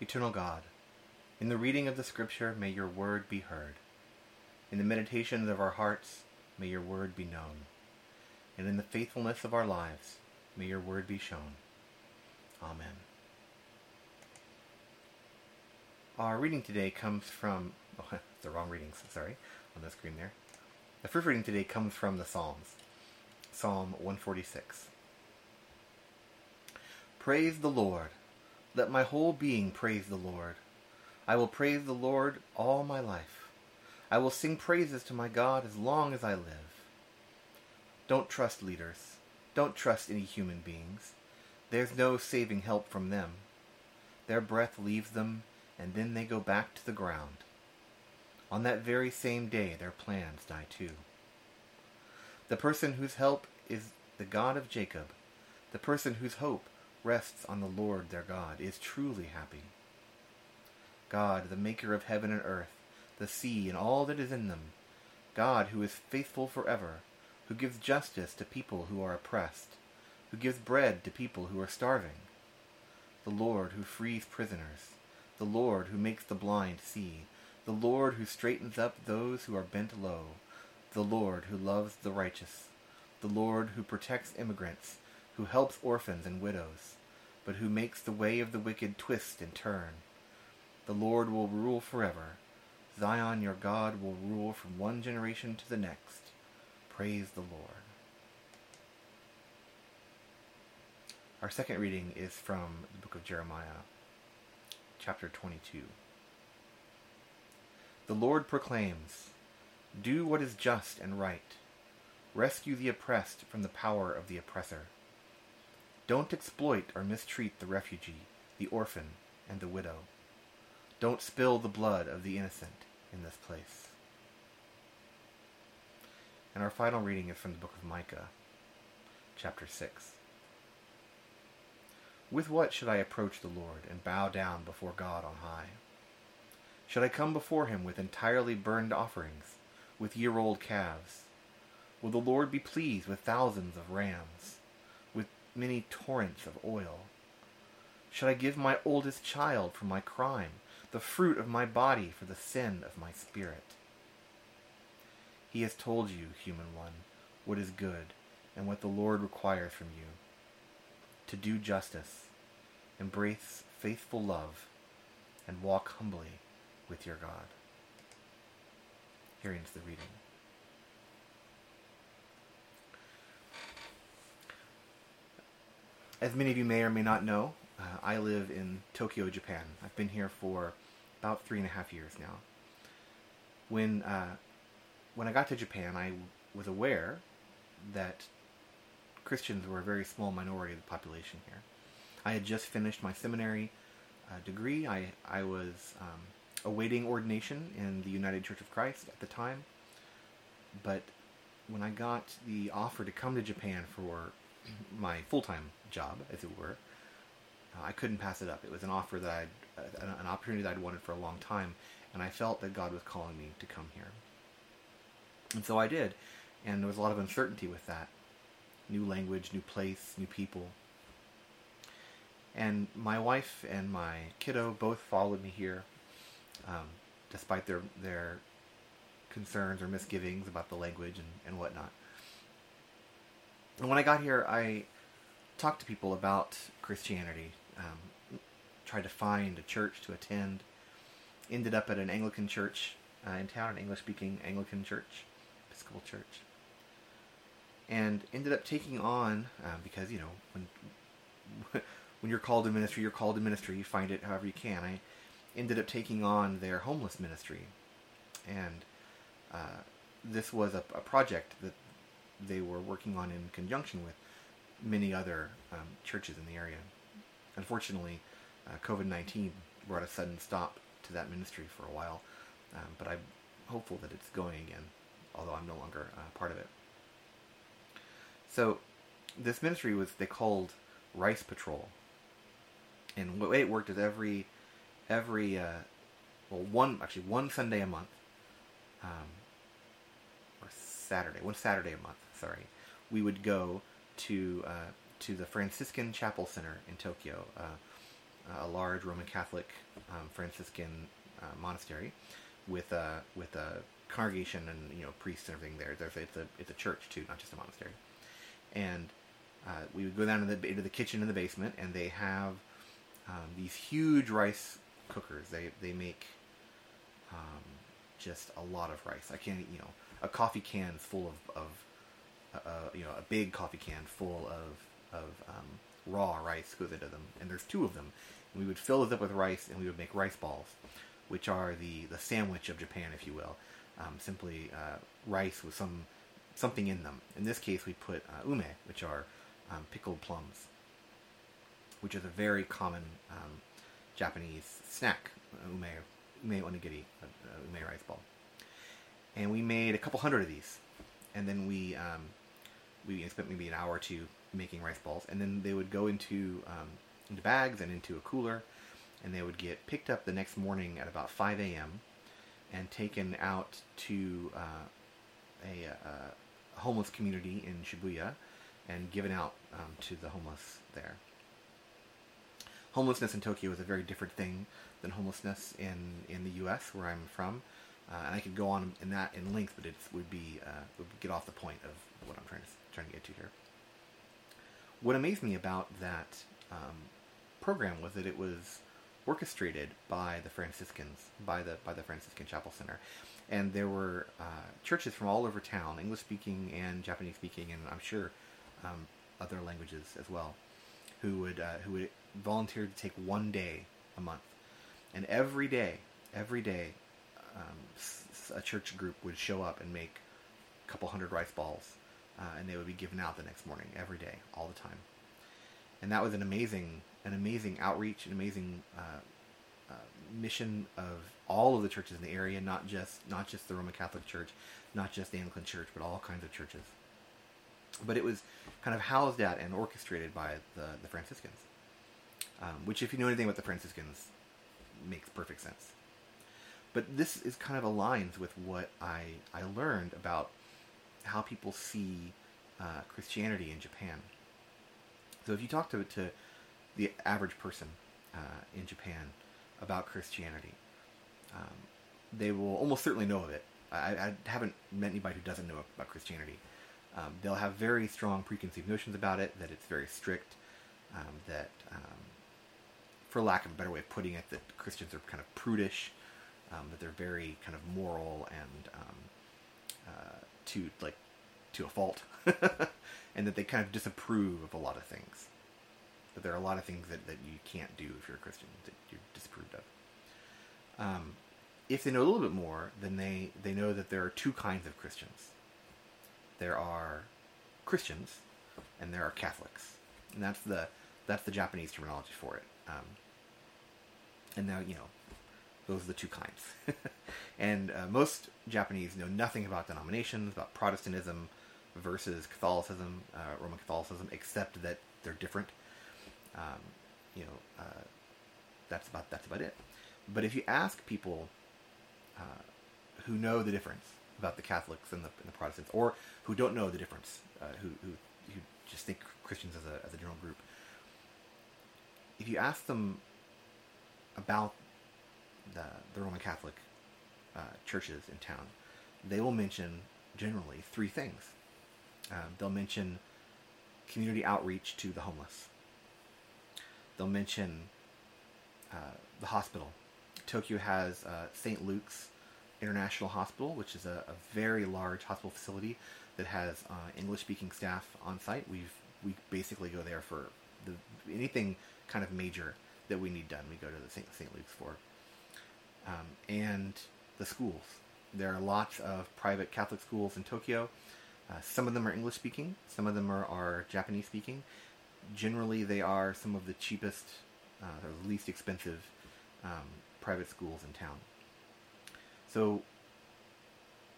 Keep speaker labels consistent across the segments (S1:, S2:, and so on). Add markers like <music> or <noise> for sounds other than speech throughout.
S1: Eternal God, in the reading of the Scripture may your word be heard. In the meditations of our hearts may your word be known. And in the faithfulness of our lives may your word be shown. Amen. Our reading today comes from, <laughs> oh, the wrong readings, sorry, on the screen there. The first reading today comes from the Psalms, Psalm 146. Praise the Lord. Let my whole being praise the Lord. I will praise the Lord all my life. I will sing praises to my God as long as I live. Don't trust leaders. Don't trust any human beings. There's no saving help from them. Their breath leaves them, and then they go back to the ground. On that very same day, their plans die too. The person whose help is the God of Jacob, the person whose hope rests on the Lord their God is truly happy. God, the maker of heaven and earth, the sea and all that is in them, God who is faithful forever, who gives justice to people who are oppressed, who gives bread to people who are starving, the Lord who frees prisoners, the Lord who makes the blind see, the Lord who straightens up those who are bent low, the Lord who loves the righteous, the Lord who protects immigrants, who helps orphans and widows, but who makes the way of the wicked twist and turn. The Lord will rule forever. Zion, your God, will rule from one generation to the next. Praise the Lord. Our second reading is from the book of Jeremiah, chapter 22. The Lord proclaims, Do what is just and right. Rescue the oppressed from the power of the oppressor. Don't exploit or mistreat the refugee, the orphan, and the widow. Don't spill the blood of the innocent in this place. And our final reading is from the book of Micah, chapter 6. With what should I approach the Lord and bow down before God on high? Should I come before him with entirely burned offerings, with year old calves? Will the Lord be pleased with thousands of rams? Many torrents of oil? Should I give my oldest child for my crime, the fruit of my body for the sin of my spirit? He has told you, human one, what is good and what the Lord requires from you to do justice, embrace faithful love, and walk humbly with your God. Here ends the reading. As many of you may or may not know, uh, I live in Tokyo, Japan. I've been here for about three and a half years now. When uh, when I got to Japan, I was aware that Christians were a very small minority of the population here. I had just finished my seminary uh, degree. I I was um, awaiting ordination in the United Church of Christ at the time, but when I got the offer to come to Japan for my full time job, as it were. Uh, I couldn't pass it up. It was an offer that I'd, uh, an opportunity that I'd wanted for a long time, and I felt that God was calling me to come here. And so I did, and there was a lot of uncertainty with that. New language, new place, new people. And my wife and my kiddo both followed me here, um, despite their their concerns or misgivings about the language and, and whatnot. And when I got here, I talked to people about Christianity, um, tried to find a church to attend, ended up at an Anglican church uh, in town, an English speaking Anglican church, Episcopal church, and ended up taking on, uh, because, you know, when, <laughs> when you're called to ministry, you're called to ministry, you find it however you can. I ended up taking on their homeless ministry. And uh, this was a, a project that they were working on in conjunction with many other um, churches in the area. Unfortunately, uh, COVID 19 brought a sudden stop to that ministry for a while, um, but I'm hopeful that it's going again, although I'm no longer uh, part of it. So, this ministry was they called Rice Patrol, and the way it worked is every every uh, well one actually one Sunday a month, um, or Saturday one Saturday a month. Sorry, we would go to uh, to the Franciscan Chapel Center in Tokyo, uh, a large Roman Catholic um, Franciscan uh, monastery with a with a congregation and you know priests and everything there. There's, it's a it's a church too, not just a monastery. And uh, we would go down in the, into the kitchen in the basement, and they have um, these huge rice cookers. They they make um, just a lot of rice. I can't you know a coffee can full of, of uh, uh, you know a big coffee can full of of um, raw rice goes into them, and there's two of them. And we would fill it up with rice, and we would make rice balls, which are the the sandwich of Japan, if you will. Um, simply uh, rice with some something in them. In this case, we put uh, ume, which are um, pickled plums, which is a very common um, Japanese snack. Ume, ume onigiri, uh, ume rice ball. And we made a couple hundred of these, and then we um, we spent maybe an hour or two making rice balls, and then they would go into um, into bags and into a cooler, and they would get picked up the next morning at about 5 a.m. and taken out to uh, a, a, homeless community in Shibuya and given out um, to the homeless there. Homelessness in Tokyo is a very different thing than homelessness in, in the U.S., where I'm from. Uh, and I could go on in that in length, but it would be uh, would get off the point of what I'm trying to trying to get to here. What amazed me about that um, program was that it was orchestrated by the Franciscans, by the by the Franciscan Chapel Center, and there were uh, churches from all over town, English speaking and Japanese speaking, and I'm sure um, other languages as well, who would uh, who would volunteer to take one day a month, and every day, every day, um, a church group would show up and make a couple hundred rice balls, uh, and they would be given out the next morning, every day, all the time, and that was an amazing, an amazing outreach, an amazing uh, uh, mission of all of the churches in the area, not just not just the Roman Catholic Church, not just the Anglican Church, but all kinds of churches. But it was kind of housed at and orchestrated by the the Franciscans, um, which, if you know anything about the Franciscans, makes perfect sense. But this is kind of aligns with what I I learned about how people see uh, Christianity in Japan. So if you talk to to the average person uh, in Japan about Christianity, um, they will almost certainly know of it. I, I, haven't met anybody who doesn't know about Christianity. Um, they'll have very strong preconceived notions about it, that it's very strict, um, that, um, for lack of a better way of putting it, that Christians are kind of prudish, um, that they're very kind of moral and um, uh, to like to a fault, <laughs> and that they kind of disapprove of a lot of things. That there are a lot of things that, that you can't do if you're a Christian that you're disapproved of. Um, if they know a little bit more, then they, they know that there are two kinds of Christians. There are Christians, and there are Catholics, and that's the that's the Japanese terminology for it. Um, and now you know those are the two kinds. <laughs> and uh, most Japanese know nothing about denominations, about Protestantism versus Catholicism, uh, Roman Catholicism, except that they're different. Um, you know, uh, that's about that's about it. But if you ask people uh, who know the difference about the Catholics and the, and the Protestants, or who don't know the difference, uh, who, who, who just think Christians as a, as a general group, if you ask them about the, the Roman Catholic uh, churches in town, they will mention generally three things. Um, they'll mention community outreach to the homeless. They'll mention uh, the hospital Tokyo has uh, St. Luke's International Hospital, which is a, a, very large hospital facility that has uh, English-speaking staff on site. We've we basically go there for the, anything kind of major that we need done. We go to the St. Luke's for, um, and the schools. There are lots of private Catholic schools in Tokyo. Uh, some of them are English speaking. Some of them are, are Japanese speaking. Generally, they are some of the cheapest, uh, or least expensive um, private schools in town. So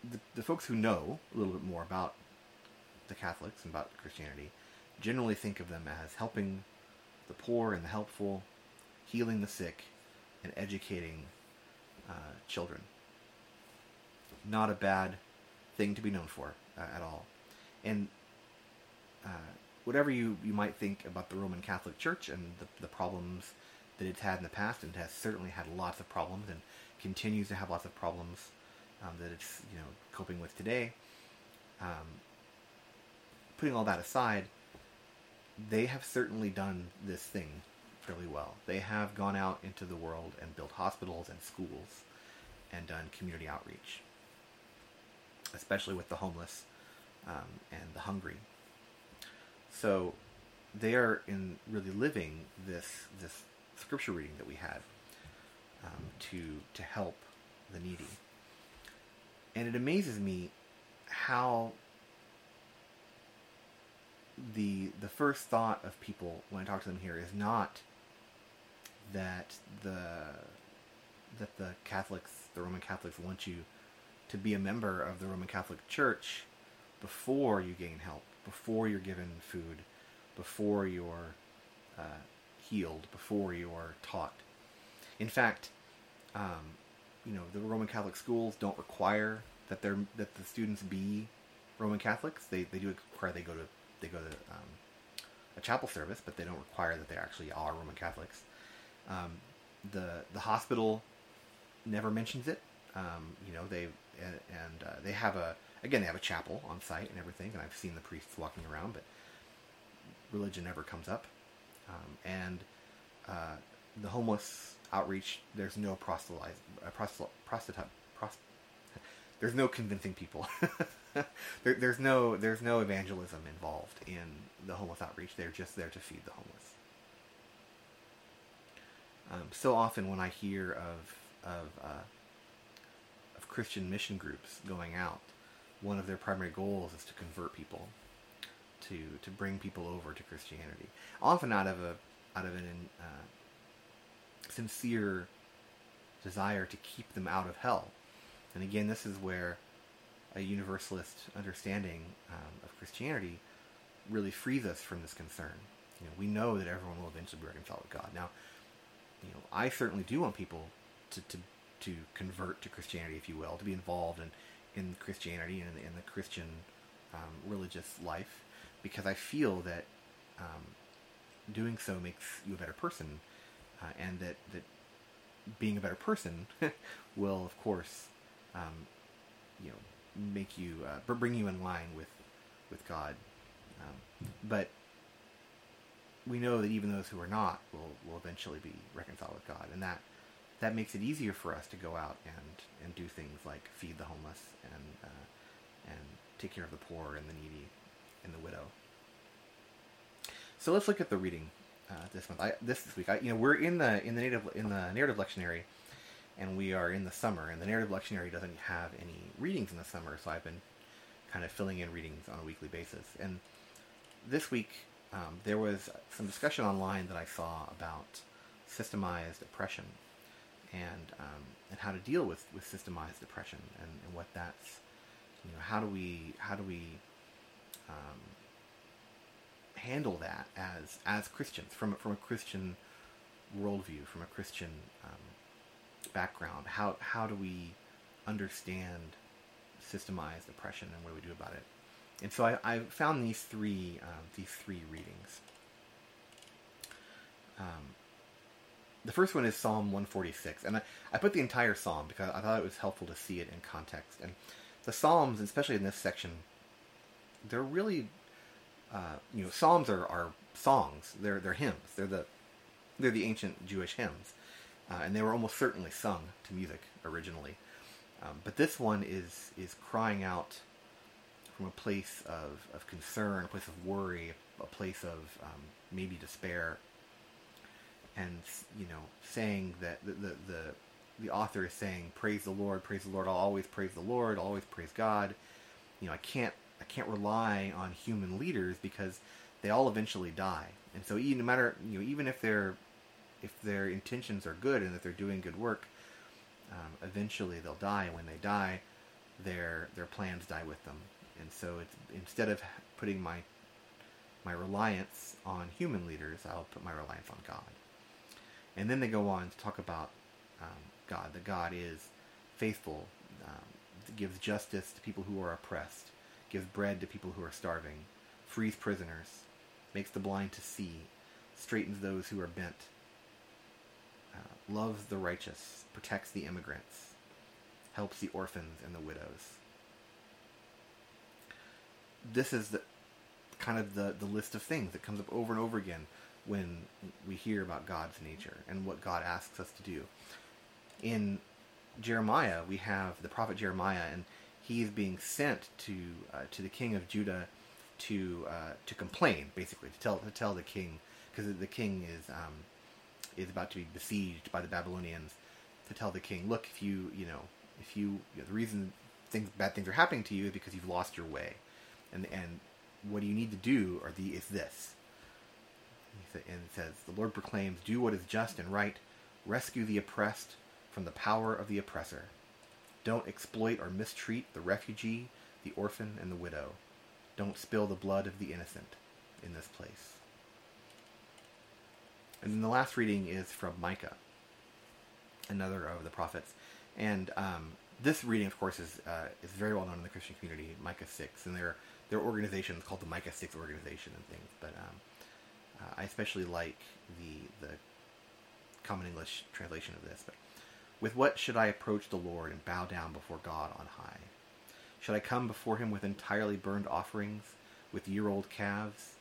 S1: the, the folks who know a little bit more about the Catholics and about Christianity generally think of them as helping the poor and the helpful, healing the sick, and educating uh, children. Not a bad thing to be known for uh, at all. And uh, whatever you, you might think about the Roman Catholic Church and the, the problems that it's had in the past, and has certainly had lots of problems, and continues to have lots of problems um, that it's you know coping with today. Um, putting all that aside, they have certainly done this thing fairly well. They have gone out into the world and built hospitals and schools and done community outreach, especially with the homeless um, and the hungry. So they are in really living this this scripture reading that we had um, to to help the needy, and it amazes me how the the first thought of people when I talk to them here is not that the that the Catholics, the Roman Catholics, want you to be a member of the Roman Catholic Church before you gain help, before you're given food, before you're uh, healed, before you're taught. In fact, um, you know the Roman Catholic schools don't require that they that the students be Roman Catholics. They they do require they go to they go to um, a chapel service, but they don't require that they actually are Roman Catholics. Um, the the hospital never mentions it. Um, you know they and, uh, they have a again they have a chapel on site and everything, and I've seen the priests walking around, but religion never comes up. Um, and uh, the homeless outreach, there's no proselyte, uh, prost, there's no convincing people. <laughs> there, there's no there's no evangelism involved in the homeless outreach. They're just there to feed the homeless. Um, so often when I hear of of uh, Christian mission groups going out, one of their primary goals is to convert people, to to bring people over to Christianity. Often out of a out of an uh, sincere desire to keep them out of hell. And again, this is where a universalist understanding um, of Christianity really frees us from this concern. You know, we know that everyone will eventually be reconciled with God. Now, you know, I certainly do want people to, to, to convert to Christianity, if you will, to be involved in, in Christianity and in, in the Christian um, religious life, because I feel that um, doing so makes you a better person, uh, and that, that being a better person <laughs> will, of course, um, you know, make you uh, bring you in line with with God. Um, but we know that even those who are not will will eventually be reconciled with God, and that that makes it easier for us to go out and and do things like feed the homeless and uh, and take care of the poor and the needy and the widow. So let's look at the reading uh, this month. I, this week, I, you know, we're in the in the native in the narrative lectionary and we are in the summer, and the narrative lectionary doesn't have any readings in the summer, so I've been kind of filling in readings on a weekly basis. And this week, um, there was some discussion online that I saw about systemized oppression and um, and how to deal with, with systemized oppression and, and what that's you know how do we how do we um, handle that as as Christians from from a Christian worldview from a Christian um, background. How how do we understand systemized oppression and what do we do about it? And so I, I found these three um, these three readings. The first one is Psalm 146, and I, I put the entire psalm because I thought it was helpful to see it in context. And the psalms, especially in this section, they're really, uh, you know, psalms are, are songs. They're they're hymns. They're the they're the ancient Jewish hymns uh, and they were almost certainly sung to music originally. Um, but this one is is crying out from a place of, of concern, a place of worry, a place of um, maybe despair, and you know, saying that the, the, the the author is saying, "Praise the Lord, praise the Lord. I'll always praise the Lord. I'll always praise God." You know, I can't I can't rely on human leaders because they all eventually die, and so even no matter you know even if they're if their intentions are good and that they're doing good work, um, eventually they'll die. And when they die, their their plans die with them. And so it's instead of putting my my reliance on human leaders, I'll put my reliance on God. And then they go on to talk about um, God. That God is faithful, um, gives justice to people who are oppressed, gives bread to people who are starving, frees prisoners, makes the blind to see, straightens those who are bent, loves the righteous, protects the immigrants, helps the orphans and the widows. This is the kind of the, the list of things that comes up over and over again when we hear about God's nature and what God asks us to do. In Jeremiah, we have the prophet Jeremiah, and he is being sent to uh, to the king of Judah to uh, to complain, basically to tell to tell the king because the king is um, is about to be besieged by the Babylonians. To tell the king, look, if you you know if you, you know, the reason things bad things are happening to you is because you've lost your way, and and what you need to do or the is this. And it says, the Lord proclaims, do what is just and right, rescue the oppressed from the power of the oppressor. Don't exploit or mistreat the refugee, the orphan, and the widow. Don't spill the blood of the innocent in this place. And then the last reading is from Micah, another of the prophets. And um, this reading, of course, is uh, is very well known in the Christian community, Micah 6. And there, there are organizations called the Micah 6 organization and things. But um, uh, I especially like the, the Common English translation of this. But with what should I approach the Lord and bow down before God on high? Should I come before him with entirely burned offerings, with year old calves?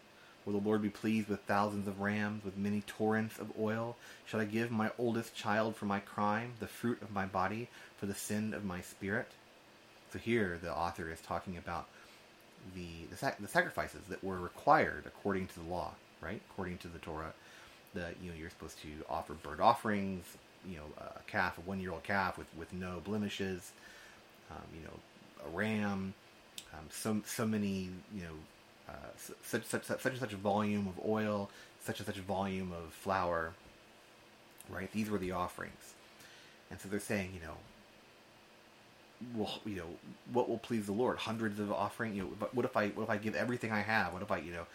S1: Will the Lord be pleased with thousands of rams, with many torrents of oil? Should I give my oldest child for my crime, the fruit of my body for the sin of my spirit? So here the author is talking about the the, sac- the sacrifices that were required according to the law, right? According to the Torah, that you know you're supposed to offer burnt offerings, you know, a calf, a one year old calf with, with no blemishes, um, you know, a ram, um, so, so many, you know, uh, such, such, such, such and such a volume of oil, such and such volume of flour, right? These were the offerings. And so they're saying, you know, well, you know, what will please the Lord? Hundreds of offering, you know, but what if I, what if I give everything I have? What if I, you know,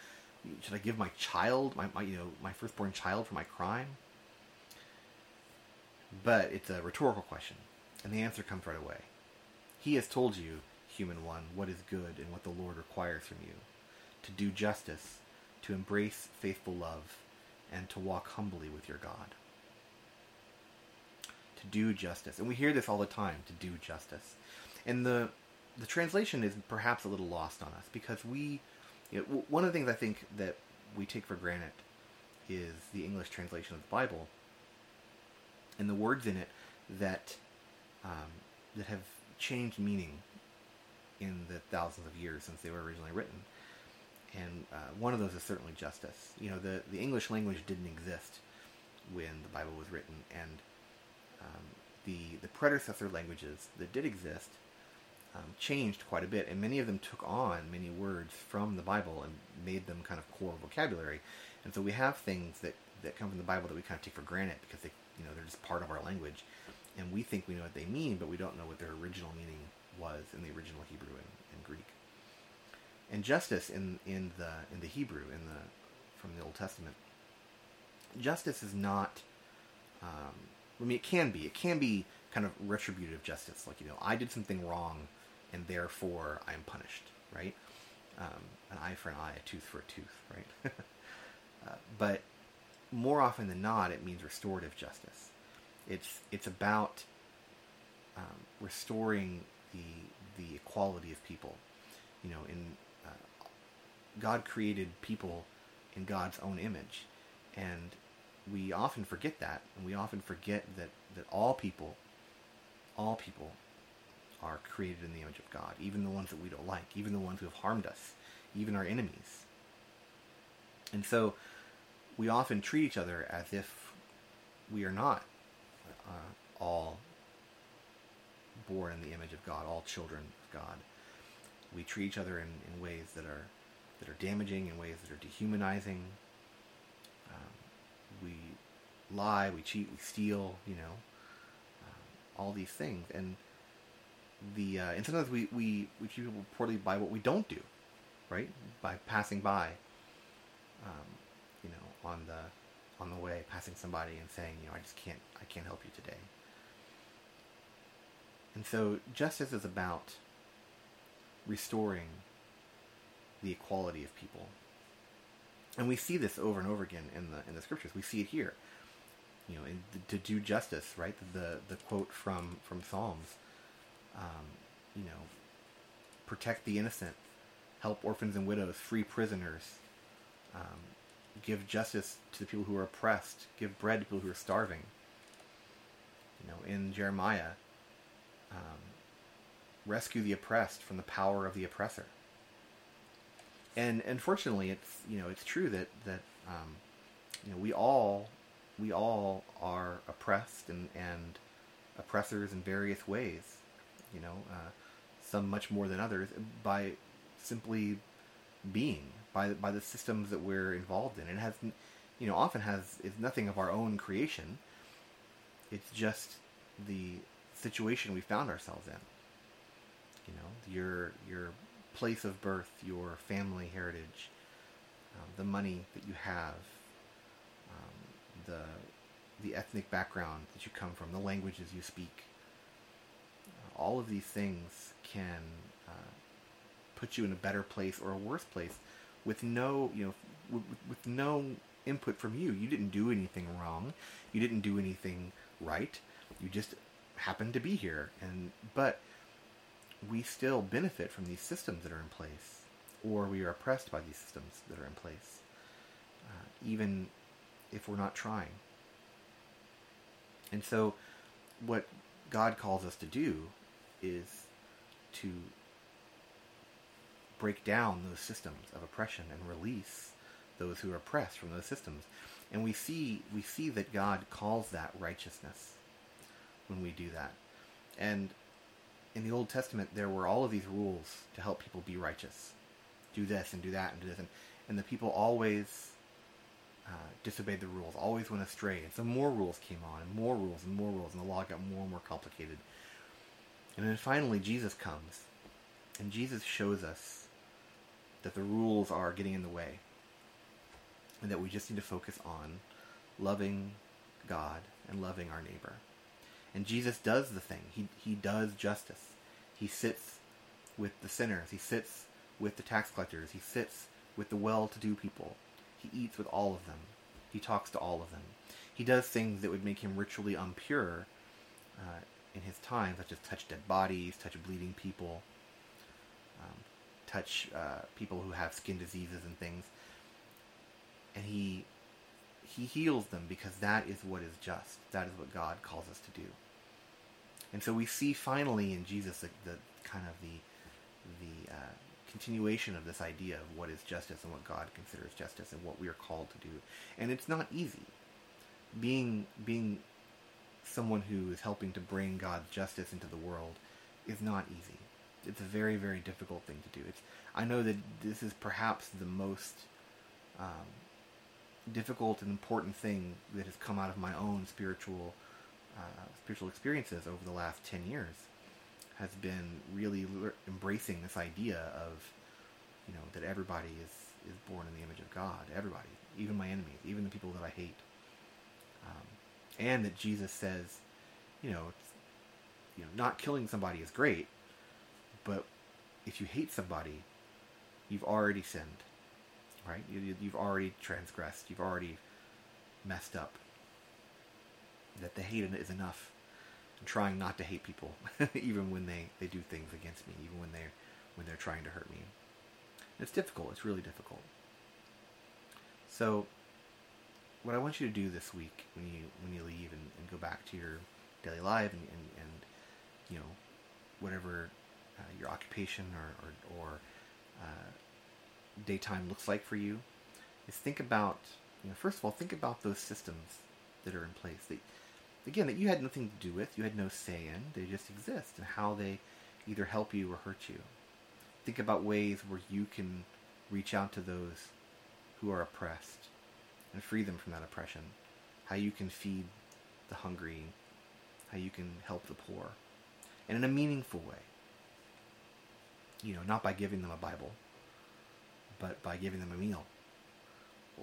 S1: should I give my child, my, my you know, my firstborn child for my crime? But it's a rhetorical question, and the answer comes right away. He has told you, human one, what is good and what the Lord requires from you to do justice, to embrace faithful love, and to walk humbly with your God. To do justice. And we hear this all the time to do justice. And the, the translation is perhaps a little lost on us because we, you know, one of the things I think that we take for granted is the English translation of the Bible and the words in it that um, that have changed meaning in the thousands of years since they were originally written. And uh, one of those is certainly justice. You know, the, the English language didn't exist when the Bible was written, and um, the the predecessor languages that did exist um, changed quite a bit, and many of them took on many words from the Bible and made them kind of core vocabulary. And so we have things that, that come from the Bible that we kind of take for granted because they you know they're just part of our language, and we think we know what they mean, but we don't know what their original meaning was in the original Hebrew and, and Greek. And justice in in the in the Hebrew in the from the Old Testament, justice is not. Um, I mean, it can be. It can be kind of retributive justice, like you know, I did something wrong, and therefore I am punished, right? Um, an eye for an eye, a tooth for a tooth, right? <laughs> uh, but more often than not, it means restorative justice. It's it's about um, restoring the the equality of people. You know, in uh, God created people in God's own image, and we often forget that, and we often forget that that all people, all people, are created in the image of God, even the ones that we don't like, even the ones who have harmed us, even our enemies. And so we often treat each other as if we are not uh, all born in the image of God, all children of God. We treat each other in, in ways that are that are damaging, in ways that are dehumanizing. Um, we lie, we cheat, we steal, you know, um, all these things, and the uh, and sometimes we, we we treat people poorly by what we don't do, right? By passing by. Um, you know, on the on the way, passing somebody and saying, you know, I just can't I can't help you today. And so justice is about restoring the equality of people. And we see this over and over again in the in the scriptures. We see it here. you know, and to do justice, right? The the quote from from Psalms, um, you know, protect the innocent, help orphans and widows, free prisoners, um, give justice to the people who are oppressed, give bread to people who are starving. You know, in Jeremiah, um, rescue the oppressed from the power of the oppressor. And unfortunately, it's you know it's true that that um, you know we all we all are oppressed and and oppressors in various ways. You know, uh, some much more than others by simply being by by the systems that we're involved in. It has, you know, often has is nothing of our own creation. It's just the situation we found ourselves in. You know, your your place of birth, your family heritage, um, the money that you have, um, the the ethnic background that you come from, the languages you speak. All of these things can uh, put you in a better place or a worse place with no, you know, with, with no input from you. You didn't do anything wrong. You didn't do anything right. You just happened to be here. And but we still benefit from these systems that are in place, or we are oppressed by these systems that are in place, uh, even if we're not trying. And so, what God calls us to do is to break down those systems of oppression and release those who are oppressed from those systems. And we see we see that God calls that righteousness when we do that. And in the Old Testament there were all of these rules to help people be righteous. Do this and do that and do this and, and the people always uh, disobeyed the rules, always went astray. And so more rules came on, and more rules, and more rules, and the law got more and more complicated. And then finally, Jesus comes, and Jesus shows us that the rules are getting in the way, and that we just need to focus on loving God and loving our neighbor. And Jesus does the thing. He he does justice. He sits with the sinners. He sits with the tax collectors. He sits with the well-to-do people. He eats with all of them. He talks to all of them. He does things that would make him ritually impure uh, in his time, such as touch dead bodies, touch bleeding people, um, touch uh, people who have skin diseases and things, and he he heals them because that is what is just. That is what God calls us to do. And so we see finally in Jesus the, the kind of the the uh, continuation of this idea of what is justice and what God considers justice and what we are called to do. And it's not easy. Being being someone who is helping to bring God's justice into the world is not easy it's a very very difficult thing to do. It's I know that this is perhaps the most um, difficult and important thing that has come out of my own spiritual uh, spiritual experiences over the last ten years has been really le- embracing this idea of you know that everybody is is born in the image of God. Everybody, even my enemies, even the people that I hate, um, and that Jesus says, you know, you know, not killing somebody is great, but if you hate somebody, you've already sinned, right? You, you've already transgressed. You've already messed up. That the hate is enough. I'm trying not to hate people, <laughs> even when they, they do things against me, even when they when they're trying to hurt me. It's difficult. It's really difficult. So, what I want you to do this week when you when you leave and, and go back to your daily life and, and, and you know whatever uh, your occupation or, or, or uh, daytime looks like for you is think about, you know, first of all, think about those systems that are in place that, again, that you had nothing to do with, you had no say in, they just exist, and how they either help you or hurt you. Think about ways where you can reach out to those who are oppressed and free them from that oppression. How you can feed the hungry, how you can help the poor, and in a meaningful way. You know, not by giving them a Bible, but by giving them a meal.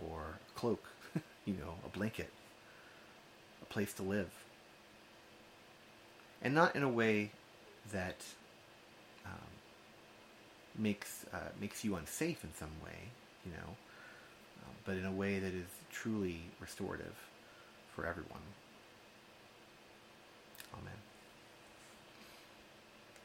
S1: Or a cloak, <laughs> you know, a blanket, a place to live. And not in a way that um, makes uh, makes you unsafe in some way, you know, um, but in a way that is truly restorative for everyone. Amen.